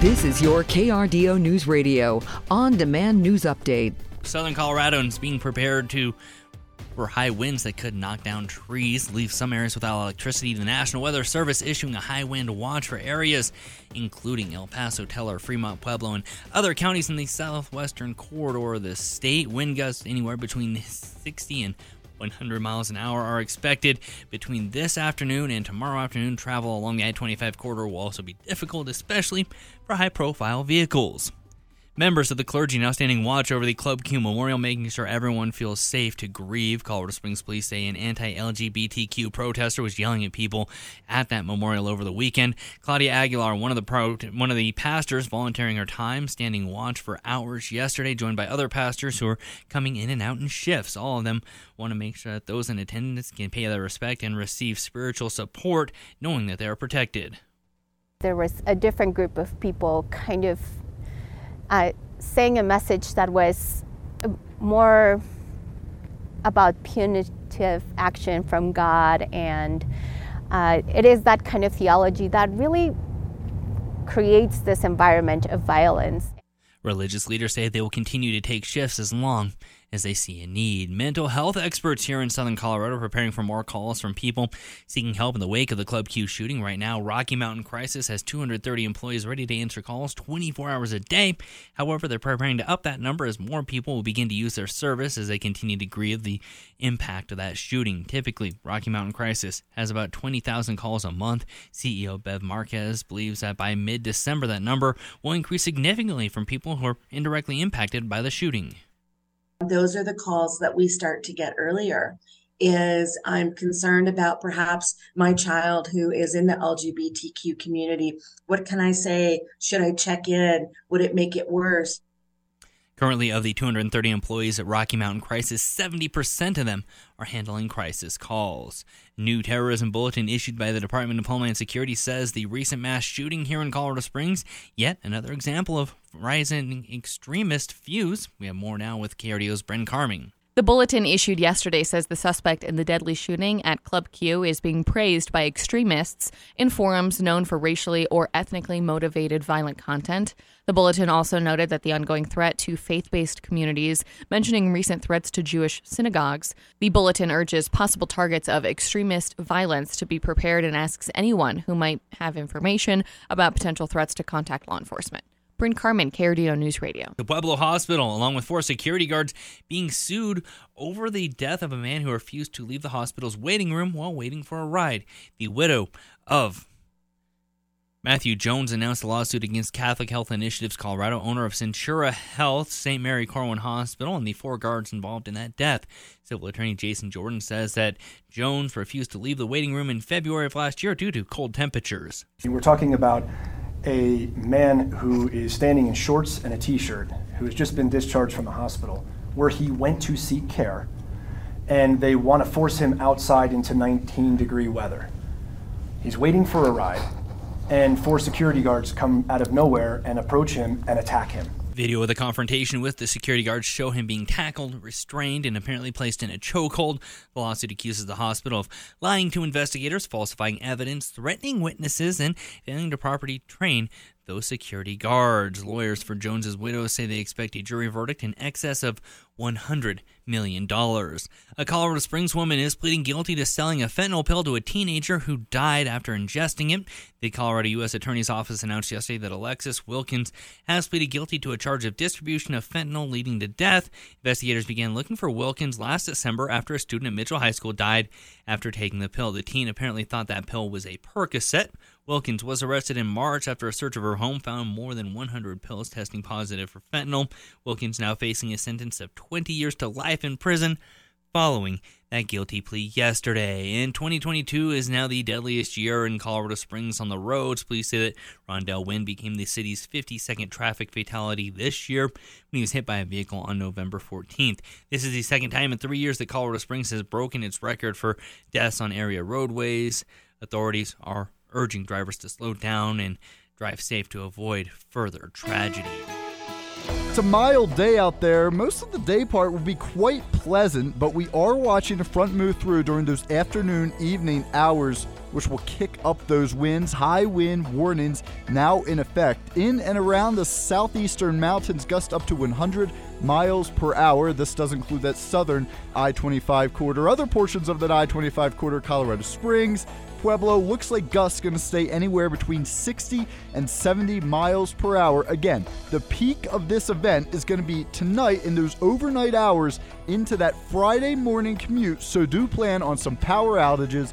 This is your KRDO News Radio on demand news update. Southern Coloradans being prepared to for high winds that could knock down trees, leave some areas without electricity. The National Weather Service issuing a high wind watch for areas including El Paso, Teller, Fremont, Pueblo, and other counties in the southwestern corridor of the state. Wind gusts anywhere between 60 and 100 miles an hour are expected between this afternoon and tomorrow afternoon. Travel along the I 25 corridor will also be difficult, especially for high profile vehicles. Members of the clergy now standing watch over the Club Q memorial, making sure everyone feels safe to grieve. Colorado Springs police say an anti LGBTQ protester was yelling at people at that memorial over the weekend. Claudia Aguilar, one of the pro- one of the pastors, volunteering her time, standing watch for hours yesterday, joined by other pastors who are coming in and out in shifts. All of them want to make sure that those in attendance can pay their respect and receive spiritual support, knowing that they are protected. There was a different group of people kind of uh, saying a message that was uh, more about punitive action from God, and uh, it is that kind of theology that really creates this environment of violence. Religious leaders say they will continue to take shifts as long as they see a need. Mental health experts here in southern Colorado are preparing for more calls from people seeking help in the wake of the Club Q shooting. Right now, Rocky Mountain Crisis has 230 employees ready to answer calls 24 hours a day. However, they're preparing to up that number as more people will begin to use their service as they continue to grieve the impact of that shooting. Typically, Rocky Mountain Crisis has about 20,000 calls a month. CEO Bev Marquez believes that by mid December, that number will increase significantly from people who are indirectly impacted by the shooting those are the calls that we start to get earlier is i'm concerned about perhaps my child who is in the lgbtq community. What can i say? Should i check in? Would it make it worse Currently, of the 230 employees at Rocky Mountain Crisis, 70% of them are handling crisis calls. New terrorism bulletin issued by the Department of Homeland Security says the recent mass shooting here in Colorado Springs, yet another example of rising extremist views. We have more now with KRDO's Bren Carming. The bulletin issued yesterday says the suspect in the deadly shooting at Club Q is being praised by extremists in forums known for racially or ethnically motivated violent content. The bulletin also noted that the ongoing threat to faith based communities, mentioning recent threats to Jewish synagogues. The bulletin urges possible targets of extremist violence to be prepared and asks anyone who might have information about potential threats to contact law enforcement. Bryn Carmen, KRDO News Radio. The Pueblo Hospital, along with four security guards, being sued over the death of a man who refused to leave the hospital's waiting room while waiting for a ride. The widow of Matthew Jones announced a lawsuit against Catholic Health Initiatives Colorado, owner of Centura Health, St. Mary Corwin Hospital, and the four guards involved in that death. Civil attorney Jason Jordan says that Jones refused to leave the waiting room in February of last year due to cold temperatures. We're talking about a man who is standing in shorts and a t shirt who has just been discharged from the hospital where he went to seek care and they want to force him outside into 19 degree weather. He's waiting for a ride, and four security guards come out of nowhere and approach him and attack him. Video of the confrontation with the security guards show him being tackled, restrained, and apparently placed in a chokehold. The lawsuit accuses the hospital of lying to investigators, falsifying evidence, threatening witnesses, and failing to properly train those security guards. Lawyers for Jones's widow say they expect a jury verdict in excess of $100 million. A Colorado Springs woman is pleading guilty to selling a fentanyl pill to a teenager who died after ingesting it. The Colorado U.S. Attorney's Office announced yesterday that Alexis Wilkins has pleaded guilty to a charge of distribution of fentanyl leading to death. Investigators began looking for Wilkins last December after a student at Mitchell High School died after taking the pill. The teen apparently thought that pill was a Percocet. Wilkins was arrested in March after a search of her home found more than 100 pills testing positive for fentanyl. Wilkins now facing a sentence of 20 years to life in prison following that guilty plea yesterday. And 2022 is now the deadliest year in Colorado Springs on the roads. Police say that Rondell Wynn became the city's 52nd traffic fatality this year when he was hit by a vehicle on November 14th. This is the second time in three years that Colorado Springs has broken its record for deaths on area roadways. Authorities are urging drivers to slow down and drive safe to avoid further tragedy. It's a mild day out there. Most of the day part will be quite pleasant, but we are watching the front move through during those afternoon, evening hours which will kick up those winds. High wind warnings now in effect. In and around the southeastern mountains, gust up to 100 miles per hour. This does include that southern I 25 corridor. Other portions of that I 25 corridor, Colorado Springs, Pueblo looks like gusts going to stay anywhere between 60 and 70 miles per hour. Again, the peak of this event is going to be tonight in those overnight hours into that Friday morning commute, so do plan on some power outages